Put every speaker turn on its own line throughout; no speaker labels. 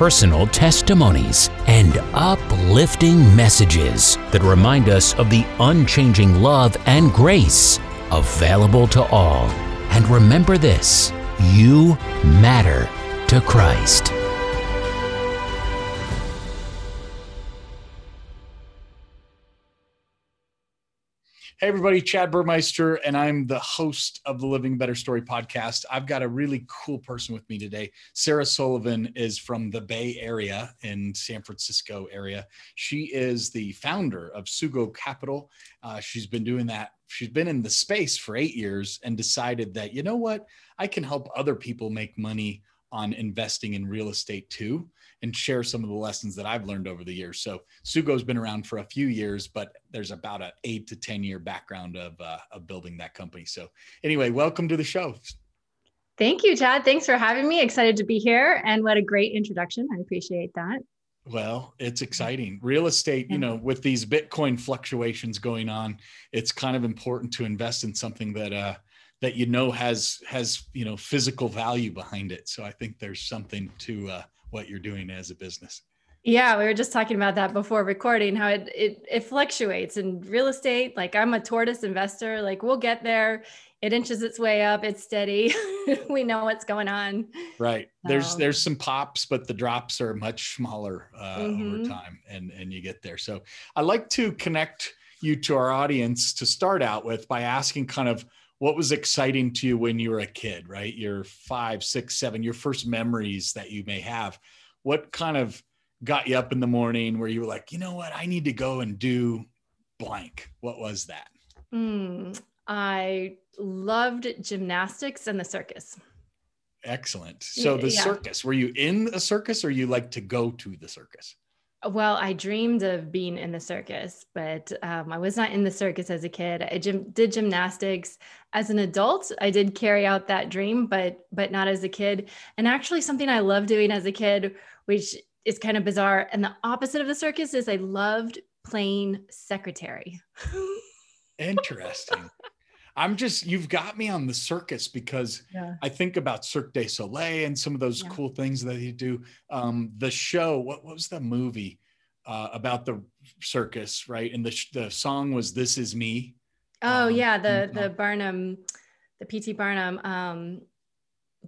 personal testimonies, and uplifting messages that remind us of the unchanging love and grace available to all. And remember this you matter to Christ.
Hey, everybody, Chad Burmeister, and I'm the host of the Living Better Story podcast. I've got a really cool person with me today. Sarah Sullivan is from the Bay Area in San Francisco area. She is the founder of Sugo Capital. Uh, she's been doing that. She's been in the space for eight years and decided that, you know what, I can help other people make money on investing in real estate too and share some of the lessons that I've learned over the years. So Sugo's been around for a few years, but there's about an eight to 10 year background of, uh, of building that company. So anyway, welcome to the show.
Thank you, Chad. Thanks for having me. Excited to be here. And what a great introduction. I appreciate that.
Well, it's exciting. Real estate, you know, with these Bitcoin fluctuations going on, it's kind of important to invest in something that, uh, that you know has has you know physical value behind it. So I think there's something to uh, what you're doing as a business.
Yeah, we were just talking about that before recording, how it, it it fluctuates in real estate. Like I'm a tortoise investor, like we'll get there. It inches its way up, it's steady. we know what's going on.
Right. So. There's there's some pops, but the drops are much smaller uh, mm-hmm. over time and and you get there. So I like to connect you to our audience to start out with by asking kind of what was exciting to you when you were a kid, right? Your five, six, seven, your first memories that you may have. What kind of got you up in the morning where you were like, you know what, I need to go and do blank? What was that?
Mm, I loved gymnastics and the circus.
Excellent. So the yeah. circus, were you in a circus or you like to go to the circus?
Well, I dreamed of being in the circus, but um, I was not in the circus as a kid. I gym- did gymnastics as an adult. I did carry out that dream, but but not as a kid. And actually, something I loved doing as a kid, which is kind of bizarre, and the opposite of the circus is I loved playing secretary.
Interesting. I'm just you've got me on the circus because yeah. I think about Cirque du Soleil and some of those yeah. cool things that you do. Um, the show, what, what was the movie uh, about the circus, right? And the the song was "This Is Me."
Oh um, yeah, the the Barnum, the P.T. Barnum, um,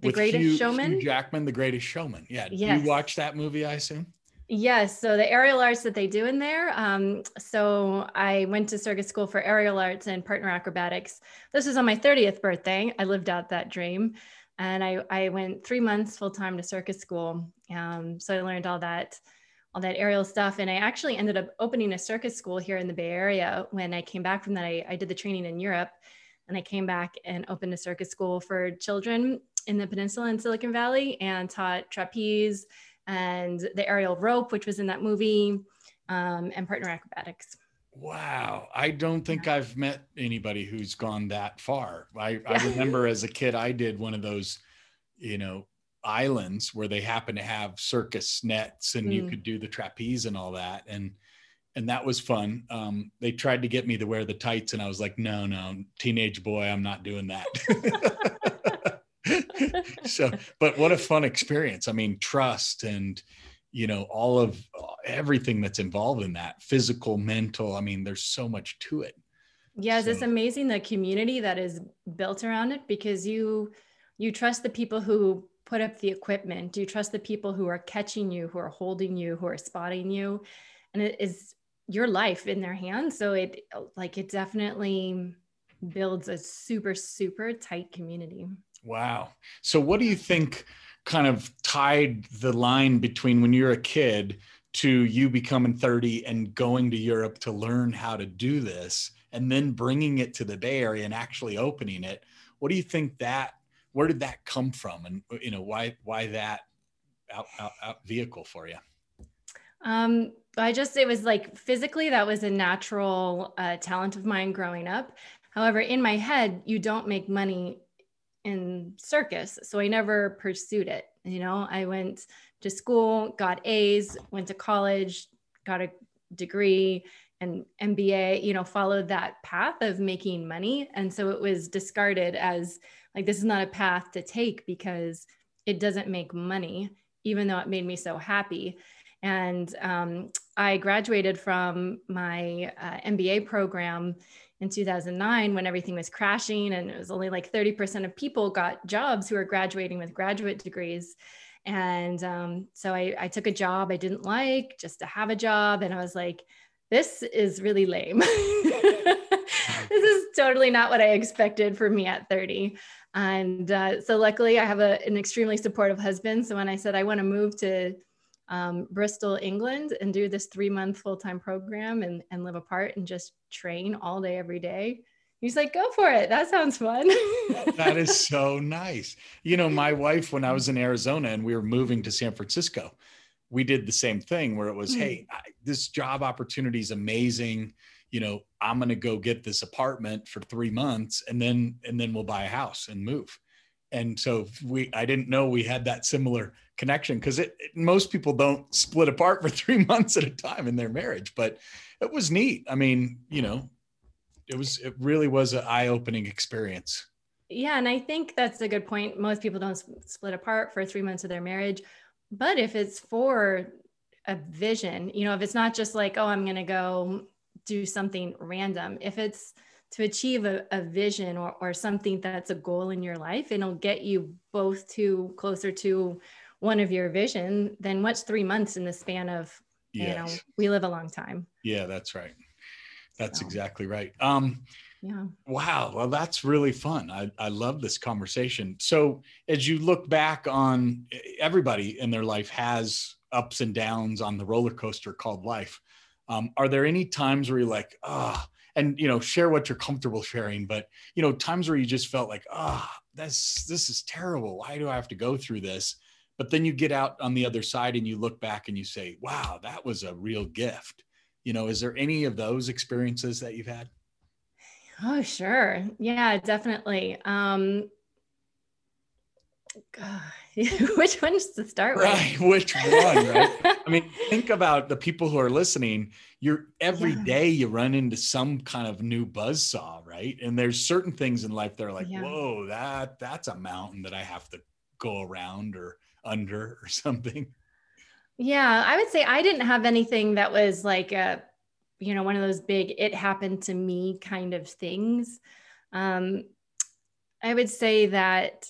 the Greatest Hugh, Showman.
Hugh Jackman, the Greatest Showman. Yeah, yes. you watch that movie? I assume.
Yes. So the aerial arts that they do in there. Um, so I went to circus school for aerial arts and partner acrobatics. This was on my 30th birthday. I lived out that dream. And I, I went three months full time to circus school. Um, so I learned all that, all that aerial stuff. And I actually ended up opening a circus school here in the Bay Area. When I came back from that, I, I did the training in Europe and I came back and opened a circus school for children in the peninsula in Silicon Valley and taught trapeze, and the aerial rope, which was in that movie, um, and partner acrobatics.
Wow. I don't think yeah. I've met anybody who's gone that far. I, yeah. I remember as a kid, I did one of those, you know, islands where they happen to have circus nets and mm. you could do the trapeze and all that. And, and that was fun. Um, they tried to get me to wear the tights and I was like, no, no, teenage boy, I'm not doing that. so, but what a fun experience. I mean, trust and, you know, all of everything that's involved in that physical, mental. I mean, there's so much to it.
Yeah, so. it's amazing the community that is built around it because you you trust the people who put up the equipment. You trust the people who are catching you, who are holding you, who are spotting you. And it is your life in their hands. So it like it definitely builds a super super tight community.
Wow. So what do you think kind of tied the line between when you're a kid to you becoming 30 and going to Europe to learn how to do this and then bringing it to the Bay Area and actually opening it? What do you think that where did that come from and you know why why that out, out, out vehicle for you?
Um, I just, it was like physically, that was a natural uh, talent of mine growing up. However, in my head, you don't make money in circus. So I never pursued it. You know, I went to school, got A's, went to college, got a degree and MBA, you know, followed that path of making money. And so it was discarded as like, this is not a path to take because it doesn't make money, even though it made me so happy. And um, I graduated from my uh, MBA program in 2009 when everything was crashing and it was only like 30% of people got jobs who were graduating with graduate degrees. And um, so I, I took a job I didn't like just to have a job. And I was like, this is really lame. this is totally not what I expected for me at 30. And uh, so luckily I have a, an extremely supportive husband. So when I said I want to move to um, Bristol, England, and do this three month full time program and, and live apart and just train all day, every day. He's like, go for it. That sounds fun.
that is so nice. You know, my wife, when I was in Arizona and we were moving to San Francisco, we did the same thing where it was, mm. hey, I, this job opportunity is amazing. You know, I'm going to go get this apartment for three months and then, and then we'll buy a house and move and so we i didn't know we had that similar connection because it, it, most people don't split apart for three months at a time in their marriage but it was neat. I mean you know it was it really was an eye-opening experience.
Yeah and i think that's a good point. Most people don't split apart for three months of their marriage but if it's for a vision you know if it's not just like oh i'm going to go do something random if it's to achieve a, a vision or, or something that's a goal in your life and it'll get you both to closer to one of your vision then what's three months in the span of yes. you know we live a long time.
Yeah that's right. That's so. exactly right. Um yeah. wow well that's really fun. I, I love this conversation. So as you look back on everybody in their life has ups and downs on the roller coaster called life. Um, are there any times where you're like ah oh, and you know share what you're comfortable sharing but you know times where you just felt like ah oh, this this is terrible. Why do i have to go through this? But then you get out on the other side and you look back and you say wow that was a real gift. You know is there any of those experiences that you've had?
Oh sure. Yeah definitely. Um which ones to start with?
Right, which one, right? I mean, think about the people who are listening. You're every yeah. day you run into some kind of new buzz saw, right? And there's certain things in life that are like, yeah. whoa, that that's a mountain that I have to go around or under or something.
Yeah, I would say I didn't have anything that was like a, you know, one of those big it happened to me kind of things. Um, I would say that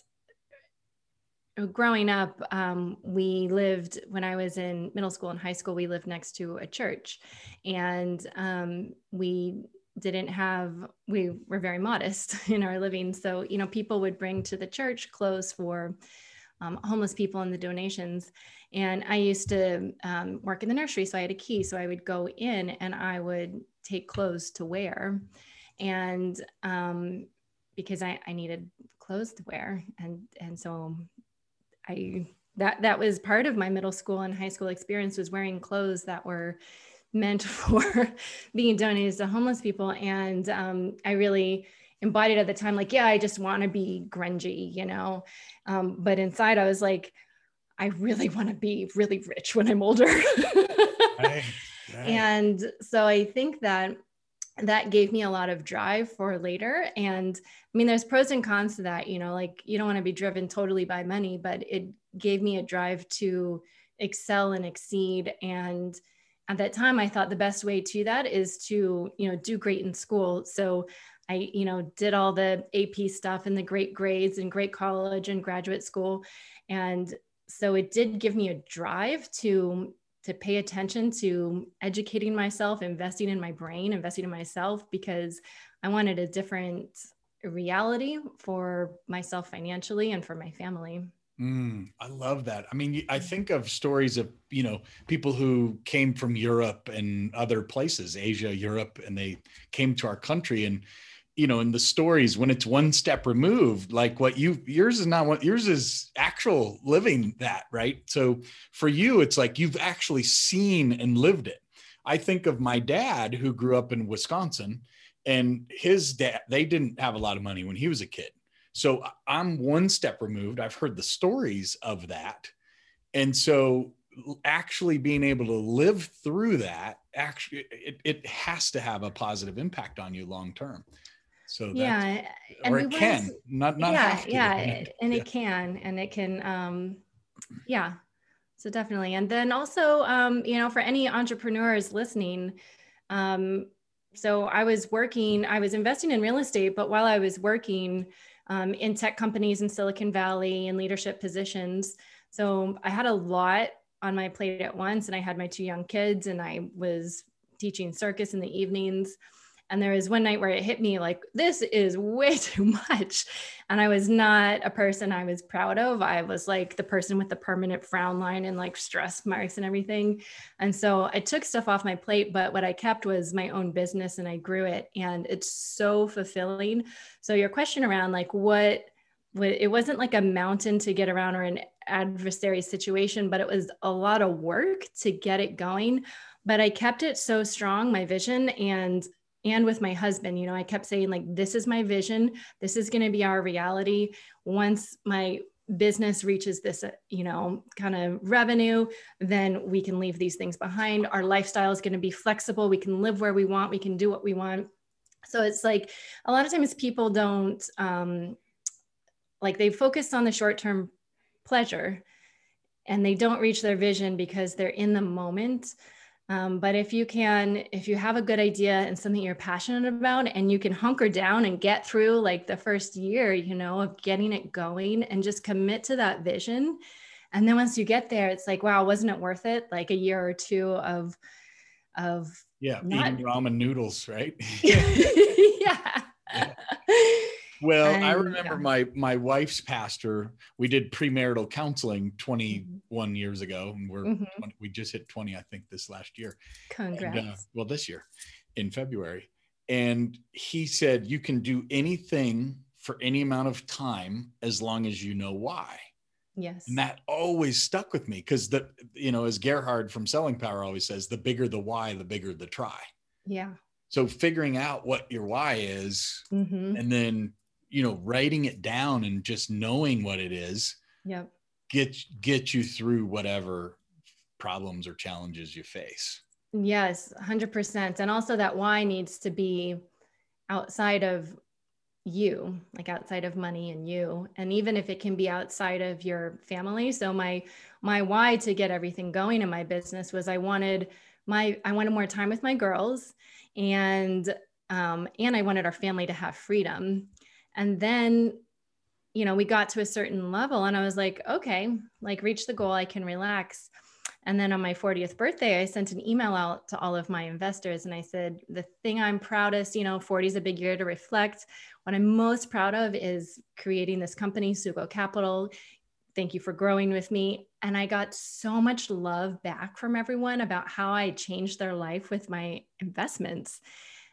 growing up, um, we lived when I was in middle school and high school, we lived next to a church and um, we didn't have, we were very modest in our living. So, you know, people would bring to the church clothes for um, homeless people and the donations. And I used to um, work in the nursery, so I had a key. So I would go in and I would take clothes to wear. And um, because I, I needed clothes to wear. And, and so I that that was part of my middle school and high school experience was wearing clothes that were meant for being donated to homeless people. And um, i really embodied at the time like yeah i just want to be grungy you know? Um, but inside i was like i really want to be really rich when i'm older. Right, right. and so i think that that gave me a lot of drive for later. And i mean there's pros and cons to that you know like you don't want to be driven totally by money but it gave me a drive to excel and exceed. And at that time i thought the best way to that is to you know do great in school. So i you know did all the ap stuff and the great grades and great college and graduate school. And so it did give me a drive to to pay attention to educating myself, investing in my brain, investing in myself because I wanted a different reality for myself financially and for my family.
Mm, I love that. I mean, I think of stories of, you know, people who came from Europe and other places, Asia, Europe, and they came to our country and you know in the stories when it's one step removed like what you yours is not what yours is actual living that right? So for you it's like you've actually seen and lived it. I think of my dad who grew up in wisconsin and his dad they didn't have a lot of money when he was a kid. So i'm one step removed. I've heard the stories of that. And so actually being able to live through that actually it, it has to have a positive impact on you long term so
yeah,
and or it can not not
yeah yeah, and yeah. it can and it can um yeah so definitely and then also um you know for any entrepreneurs listening um so I was working I was investing in real estate but while I was working um, in tech companies in Silicon Valley in leadership positions so I had a lot on my plate at once and I had my two young kids and I was teaching circus in the evenings and there was one night where it hit me like, this is way too much. And I was not a person I was proud of. I was like the person with the permanent frown line and like stress marks and everything. And so I took stuff off my plate, but what I kept was my own business and I grew it. And it's so fulfilling. So your question around like what, it wasn't like a mountain to get around or an adversary situation, but it was a lot of work to get it going. But I kept it so strong, my vision, and and with my husband you know i kept saying like this is my vision. This is going to be our reality. Once my business reaches this uh, you know kind of revenue then we can leave these things behind. Our lifestyle is going to be flexible. We can live where we want. We can do what we want. So it's like a lot of times people don't um like they focus on the short term pleasure and they don't reach their vision because they're in the moment um, but if you can, if you have a good idea and something you're passionate about, and you can hunker down and get through like the first year, you know, of getting it going and just commit to that vision. And then once you get there, it's like, wow, wasn't it worth it? Like a year or two of, of
yeah, not... eating ramen noodles, right?
yeah. yeah.
Well, and, I remember my my wife's pastor. We did premarital counseling 21 mm-hmm. years ago, and we're mm-hmm. we just hit 20, I think, this last year.
Congrats. And, uh,
well, this year in February, and he said you can do anything for any amount of time as long as you know why.
Yes.
And that always stuck with me because the you know as Gerhard from Selling Power always says, the bigger the why, the bigger the try.
Yeah.
So figuring out what your why is,
mm-hmm.
and then you know writing it down and just knowing what it is
yep.
get get you through whatever problems or challenges you face.
Yes 100% and also that why needs to be outside of you like outside of money and you. And even if it can be outside of your family. So my my why to get everything going in my business was i wanted my i wanted more time with my girls and um, and i wanted our family to have freedom and then, you know, we got to a certain level and I was like, okay, like reach the goal, I can relax. And then on my 40th birthday, I sent an email out to all of my investors and I said, the thing I'm proudest, you know, 40 is a big year to reflect. What I'm most proud of is creating this company, Sugo Capital. Thank you for growing with me. And I got so much love back from everyone about how I changed their life with my investments.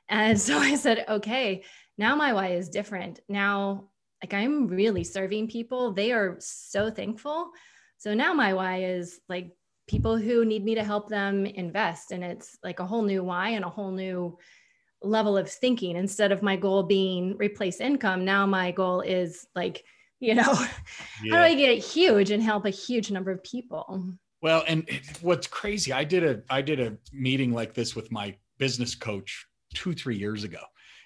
And so I said, okay, now my why is different. Now, like I'm really serving people. They are so thankful. So now my why is like people who need me to help them invest. And it's like a whole new why and a whole new level of thinking. Instead of my goal being replace income, now my goal is like, you know, yeah. how do I get huge and help a huge number of people?
Well, and what's crazy, I did a I did a meeting like this with my business coach two, three years ago.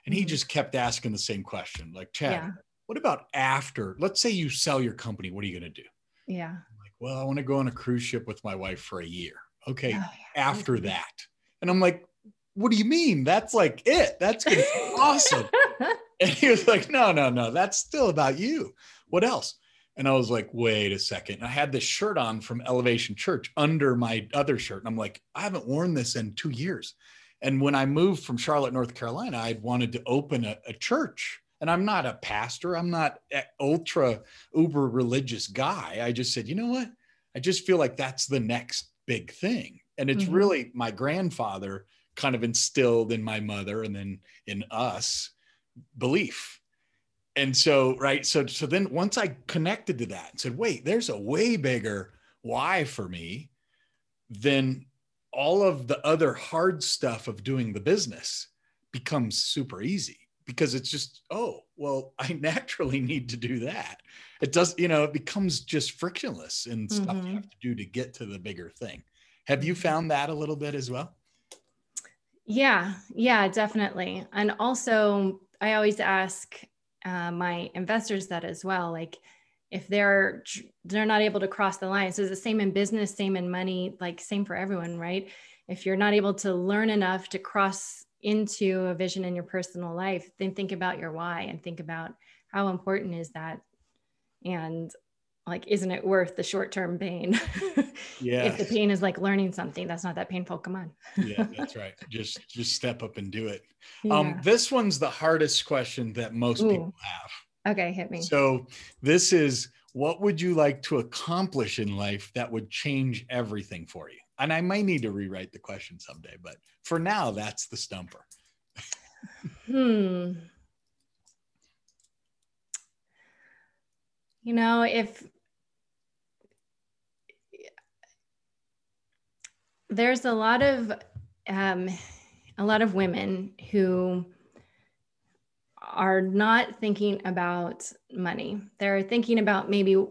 And he mm-hmm. just kept asking the same question like, Chad, yeah. what about after? Let's say you sell your company. What are you going to do?
Yeah.
I'm like, well, I want to go on a cruise ship with my wife for a year. Okay. Oh, yeah. After that. And I'm like, what do you mean? That's like it. That's going to be awesome. and he was like, no, no, no. That's still about you. What else? And I was like, wait a second. I had this shirt on from Elevation Church under my other shirt. And I'm like, I haven't worn this in two years. And when I moved from Charlotte, North Carolina, I'd wanted to open a, a church. And I'm not a pastor, I'm not ultra uber religious guy. I just said, you know what? I just feel like that's the next big thing. And it's mm-hmm. really my grandfather kind of instilled in my mother and then in us belief and so right so so then once i connected to that and said wait there's a way bigger why for me than all of the other hard stuff of doing the business becomes super easy because it's just oh well i naturally need to do that it does you know it becomes just frictionless and mm-hmm. stuff you mm-hmm. have to do to get to the bigger thing have you found that a little bit as well
yeah yeah definitely and also i always ask uh, my investors that as well. Like if they're they're not able to cross the line, so it's the same in business, same in money, like same for everyone, right? If you're not able to learn enough to cross into a vision in your personal life, then think about your why and think about how important is that? And like isn't it worth the short-term pain? Yeah if the pain is like learning something that's not that painful come on.
Yeah that's right. Just just step up and do it. Um, yeah. um this one's the hardest question that most Ooh. people have
okay hit me.
So this is what would you like to accomplish in life that would change everything for you? And i might need to rewrite the question someday but for now that's the stumper.
Hmm. You know if there's a lot of um, a lot of women who are not thinking about money. They're thinking about maybe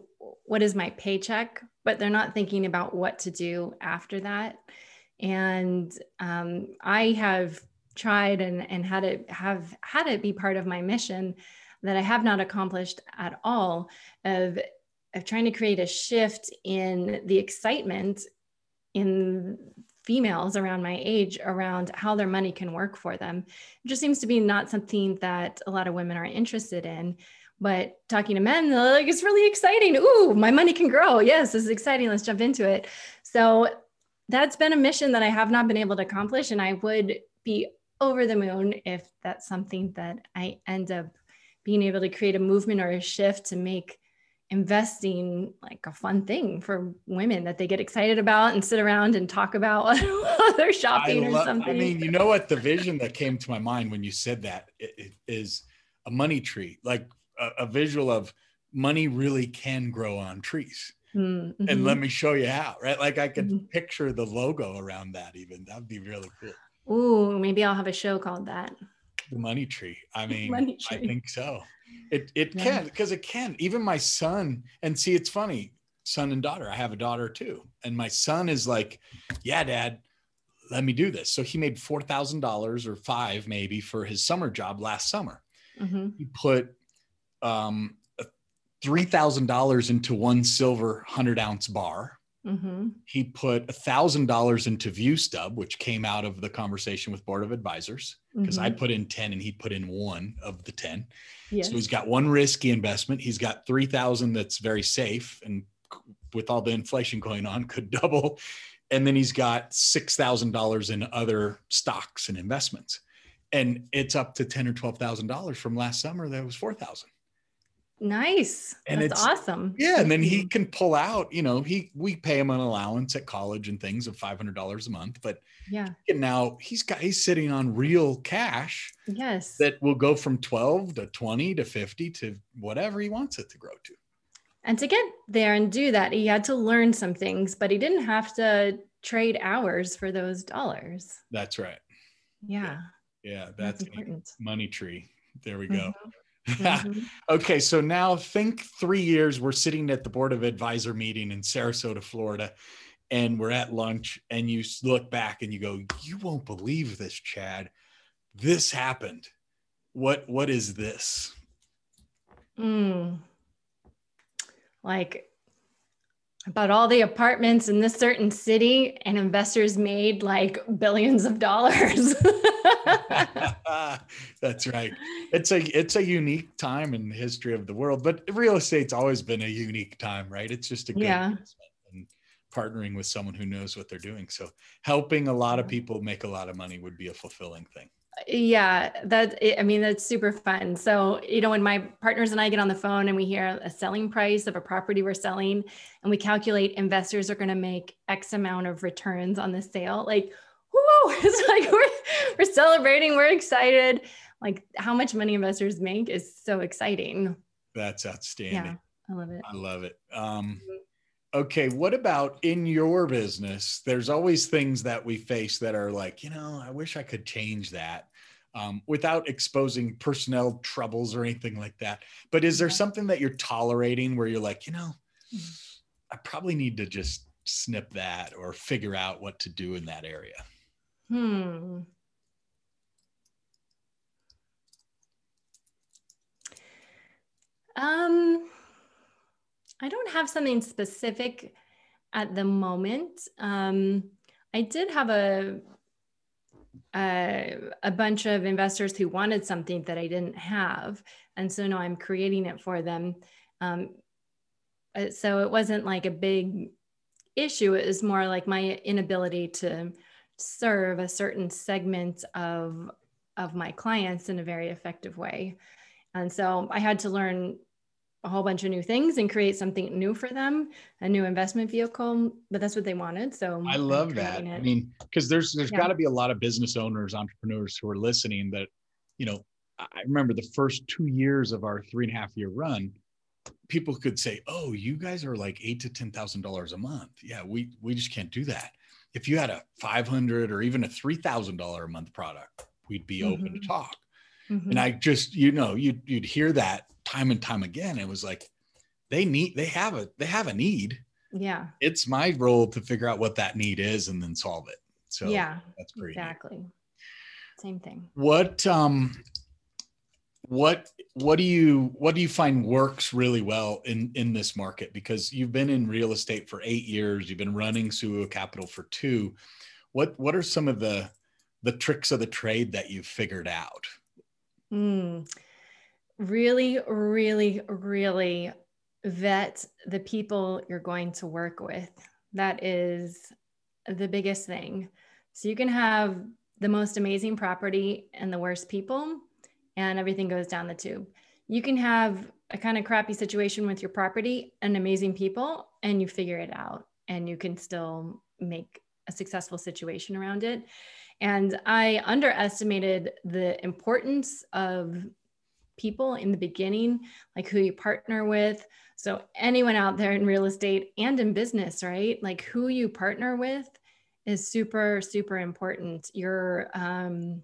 what is my paycheck, but they're not thinking about what to do after that. And um, I have tried and, and had it have had it be part of my mission that I have not accomplished at all of, of trying to create a shift in the excitement in females around my age around how their money can work for them. It just seems to be not something that a lot of women are interested in. But talking to men, they're like, it's really exciting. Ooh, my money can grow. Yes, this is exciting. Let's jump into it. So that's been a mission that I have not been able to accomplish. And I would be over the moon if that's something that I end up being able to create a movement or a shift to make investing like a fun thing for women that they get excited about and sit around and talk about while they're shopping love, or something. I
mean, you know what? The vision that came to my mind when you said that is a money tree, like a, a visual of money really can grow on trees. Mm-hmm. And let me show you how, right? Like I could mm-hmm. picture the logo around that even. That'd be really cool.
Ooh, maybe I'll have a show called that.
The money tree. I mean, tree. I think so. It it yeah. can because it can. Even my son, and see, it's funny, son and daughter. I have a daughter too, and my son is like, "Yeah, Dad, let me do this." So he made four thousand dollars or five maybe for his summer job last summer. Mm-hmm. He put um, three thousand dollars into one silver hundred ounce bar. Mm-hmm. He put a thousand dollars into ViewStub, which came out of the conversation with Board of Advisors, because mm-hmm. I put in 10 and he put in one of the 10. Yes. So he's got one risky investment. He's got 3,000 that's very safe and with all the inflation going on could double. And then he's got $6,000 in other stocks and investments. And it's up to 10 or $12,000 from last summer. That was 4,000.
Nice. And That's it's awesome.
Yeah. And then he mm-hmm. can pull out, you know, he, we pay him an allowance at college and things of $500 a month, but
yeah.
And now he's got, he's sitting on real cash.
Yes.
That will go from 12 to 20 to 50 to whatever he wants it to grow to.
And to get there and do that, he had to learn some things, but he didn't have to trade hours for those dollars.
That's right.
Yeah.
Yeah. yeah that's, that's important. Money tree. There we go. Mm-hmm. Mm-hmm. okay, so now think three years. We're sitting at the board of advisor meeting in Sarasota, Florida, and we're at lunch. And you look back and you go, "You won't believe this, Chad. This happened. What? What is this?"
Mm. Like, about all the apartments in this certain city and investors made like billions of dollars.
That's right. It's a it's a unique time in the history of the world, but real estate's always been a unique time, right? It's just a good
Yeah.
and partnering with someone who knows what they're doing. So helping a lot of people make a lot of money would be a fulfilling thing.
Yeah, that I mean that's super fun. So, you know, when my partners and I get on the phone and we hear a selling price of a property we're selling and we calculate investors are going to make X amount of returns on the sale, like whoo, it's like we're we're celebrating, we're excited. Like how much money investors make is so exciting.
That's outstanding.
Yeah, I love it.
I love it. Um, okay, what about in your business? There's always things that we face that are like, you know, I wish I could change that um, without exposing personnel troubles or anything like that. But is there something that you're tolerating where you're like, you know, I probably need to just snip that or figure out what to do in that area?
Hmm. Um, I don't have something specific at the moment. Um, I did have a, a a bunch of investors who wanted something that I didn't have, and so now I'm creating it for them. Um, uh, so it wasn't like a big issue. It was more like my inability to serve a certain segment of of my clients in a very effective way and so i had to learn a whole bunch of new things and create something new for them a new investment vehicle but that's what they wanted so
I love that.
creating
I mean, because there's there's
Yeah.
got to be a lot of business owners, entrepreneurs who are listening that, you know, I remember the first two years of our three and a half year run, people could say, "Oh, you guys are like eight to ten thousand dollars a month." Yeah, we we just can't do that. If you had a five hundred or even a three thousand dollar a month product, we'd be open to
Mhm.
talk.
Mhm.
And I just, you know, you'd you'd hear that time and time again. It was like they need they have a they have a need
yeah
it's my role to figure out what that need is and then solve it. So
yeah
that's pretty. neat.
exactly same thing
What um, what what do you what do you find works really well in in this market? Because you've been in real estate for eight years, you've been running Sugo Capital for two. What what are some of the the tricks of the trade that you've figured out?
Mm. Really, really, really vet the people you're going to work with. That is the biggest thing. So you can have the most amazing property and the worst people, and everything goes down the tube. You can have a kind of crappy situation with your property and amazing people, and you figure it out, and you can still make a successful situation around it. And I underestimated the importance of people in the beginning, like who you partner with. So, anyone out there in real estate and in business, right? Like who you partner with is super, super important. Your, um,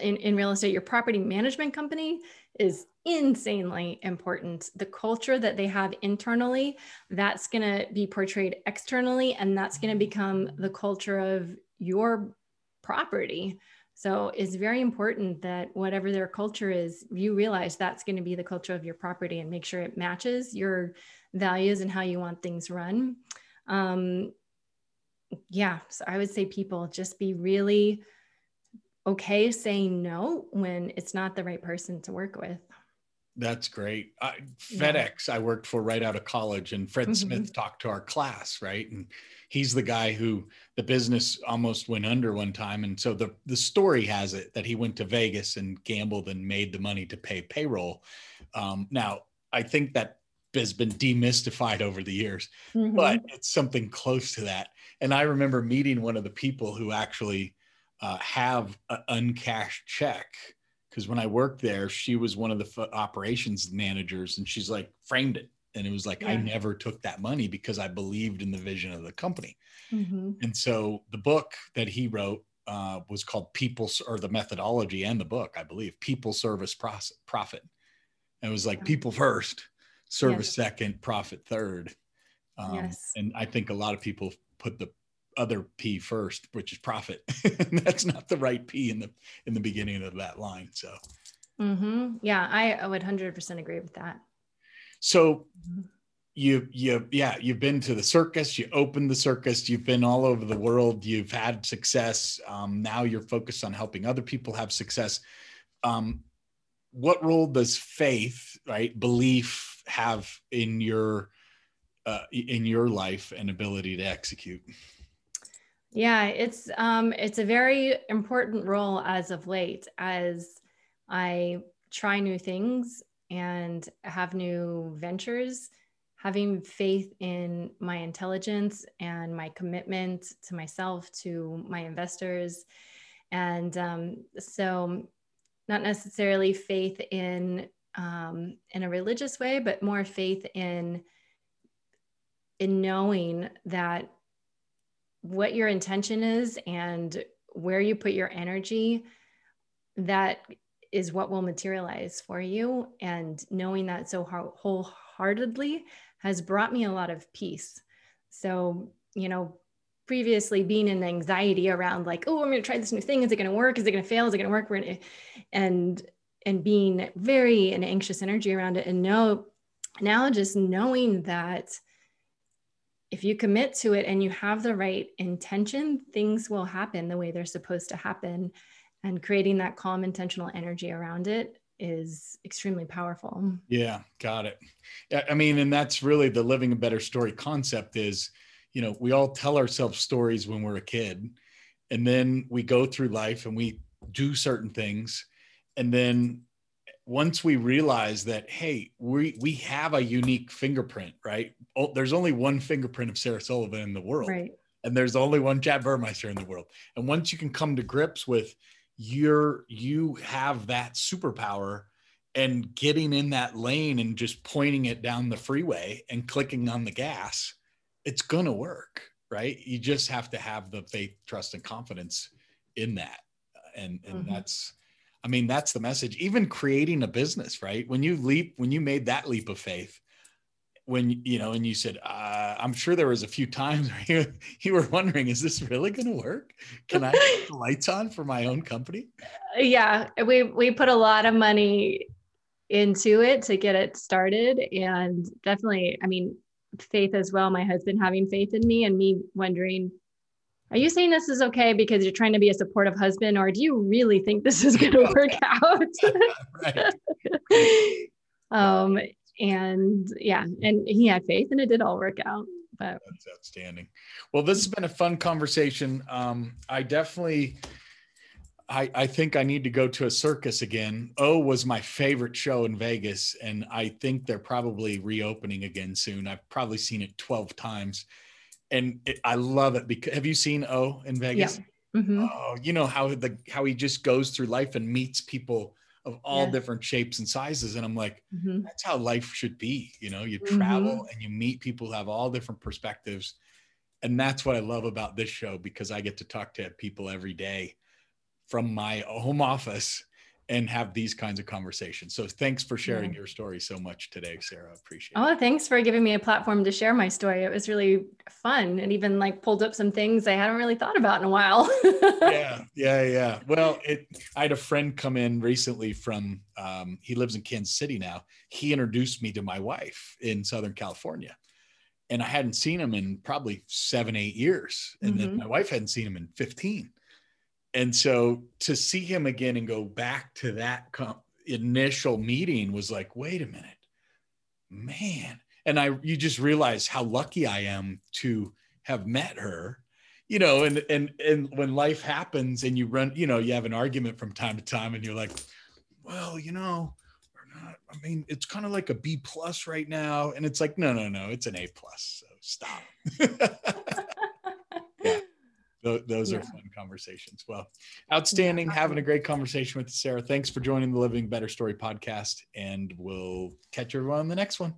in, in real estate, your property management company is insanely important. The culture that they have internally, that's going to be portrayed externally, and that's going to become the culture of your property. So it's very important that whatever their culture is, you realize that's going to be the culture of your property and make sure it matches your values and how you want things run. Um, yeah, so I would say people just be really okay saying no when it's not the right person to work with.
That's great.
Yeah.
FedEx, I worked for right out of college, and Fred
Mhm.
Smith talked to our class, right? And he's the guy who the business almost went under one time. And so the, the story has it that he went to Vegas and gambled and made the money to pay payroll. Um, now, I think that has been demystified over the years, but it's something close to that. And I remember meeting one of the people who actually uh, have an uncashed check because when I worked there, she was one of the f- operations managers, and she's like framed it, and it was like I never took that money because I believed in the vision of the company.
Mhm.
And so the book that he wrote uh, was called People, or the methodology and the book, I believe, People Service Proce- Profit. And it was like
Yeah.
people first, service
Yes.
second, profit third. Um,
Yes.
And I think a lot of people put the other P first, which is profit. that's not the right P in the in the beginning of that line. So
Mhm. Yeah, I, I would 100% agree with that.
So you you yeah you've been to the circus you opened the circus you've been all over the world you've had success. Um, now you're focused on helping other people have success. Um, what role does faith right belief have in your uh, in your life and ability to execute?
Yeah it's um it's a very important role as of late as i try new things and have new ventures having faith in my intelligence and my commitment to myself, to my investors. And um, so, not necessarily faith in um, in a religious way, but more faith in in knowing that what your intention is and where you put your energy, that is what will materialize for you. And knowing that so wholeheartedly has brought me a lot of peace. So, you know, previously being in anxiety around like, oh, I'm going to try this new thing. Is it going to work? Is it going to fail? Is it going to work? And and being very an anxious energy around it. And no, now just knowing that if you commit to it and you have the right intention, things will happen the way they're supposed to happen. And creating that calm, intentional energy around it is extremely powerful.
Yeah, got it. I mean, and that's really the living a better story concept is, you know, we all tell ourselves stories when we're a kid and then we go through life and we do certain things and then once we realize that hey we we have a unique fingerprint right oh, there's only one fingerprint of sarah sullivan in the world
right.
and there's only one chad burmeister in the world and once you can come to grips with you're you have that superpower and getting in that lane and just pointing it down the freeway and clicking on the gas it's going to work right? You just have to have the faith trust and confidence in that. And and mm-hmm. that's i mean that's the message. Even creating a business right? When you leap when you made that leap of faith when you know and you said uh, i'm sure there was a few times where you, you were wondering is this really going to work? Can i put the lights on for my own company?
Yeah we we put a lot of money into it to get it started and definitely i mean faith as well my husband having faith in me and me wondering are you saying this is okay because you're trying to be a supportive husband or do you really think this is going to work out? Um and yeah, and he had faith and it did all work out. But
that's outstanding. Well, this has been a fun conversation. Um, I definitely I, I think I need to go to a circus again. O was my favorite show in Vegas, and I think they're probably reopening again soon. I've probably seen it 12 times, and it, I love it because have you seen O in Vegas?
Yeah. Mm-hmm.
Oh, you know how the how he just goes through life and meets people of all yeah. different shapes and sizes. And I'm like, mm-hmm. that's how life should be. You know, you travel mm-hmm. and you meet people who have all different perspectives. And that's what I love about this show because I get to talk to people every day from my home office and have these kinds of conversations. So thanks for sharing yeah. your story so much today, Sarah. Appreciate
oh, it. Oh, thanks for giving me a platform to share my story. It was really fun and even like pulled up some things I hadn't really thought about in a while.
yeah, yeah, yeah. Well, it I had a friend come in recently from um, he lives in Kansas City now. He introduced me to my wife in Southern California. And I hadn't seen him in probably seven, eight years. And mm-hmm. then my wife hadn't seen him in 15 and so to see him again and go back to that com- initial meeting was like wait a minute man. And i you just realize how lucky i am to have met her you know and and and when life happens and you run you know you have an argument from time to time and you're like well you know or not i mean it's kind of like a b plus right now. And it's like no no no it's an a plus. So stop those yeah. are fun conversations. Well, outstanding. Yeah. Having a great conversation with Sarah. Thanks for joining the Living Better Story podcast, and we'll catch everyone on the next one.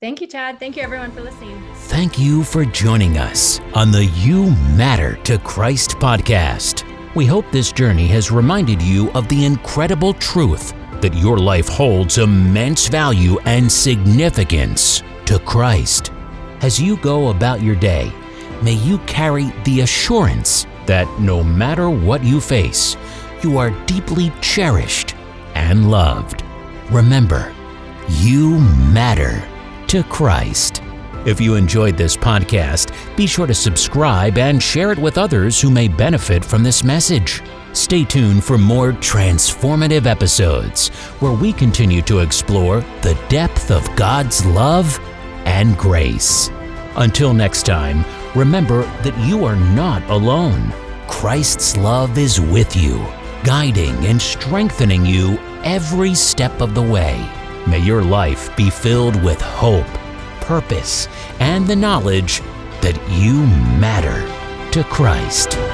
Thank you, Chad. Thank you, everyone, for listening.
Thank you for joining us on the You Matter to Christ podcast. We hope this journey has reminded you of the incredible truth that your life holds immense value and significance to Christ. As you go about your day, may you carry the assurance that no matter what you face, you are deeply cherished and loved. Remember, you matter to Christ. If you enjoyed this podcast, be sure to subscribe and share it with others who may benefit from this message. Stay tuned for more transformative episodes where we continue to explore the depth of God's love and grace. Until next time, remember that you are not alone. Christ's love is with you, guiding and strengthening you every step of the way. May your life be filled with hope, purpose, and the knowledge that you matter to Christ.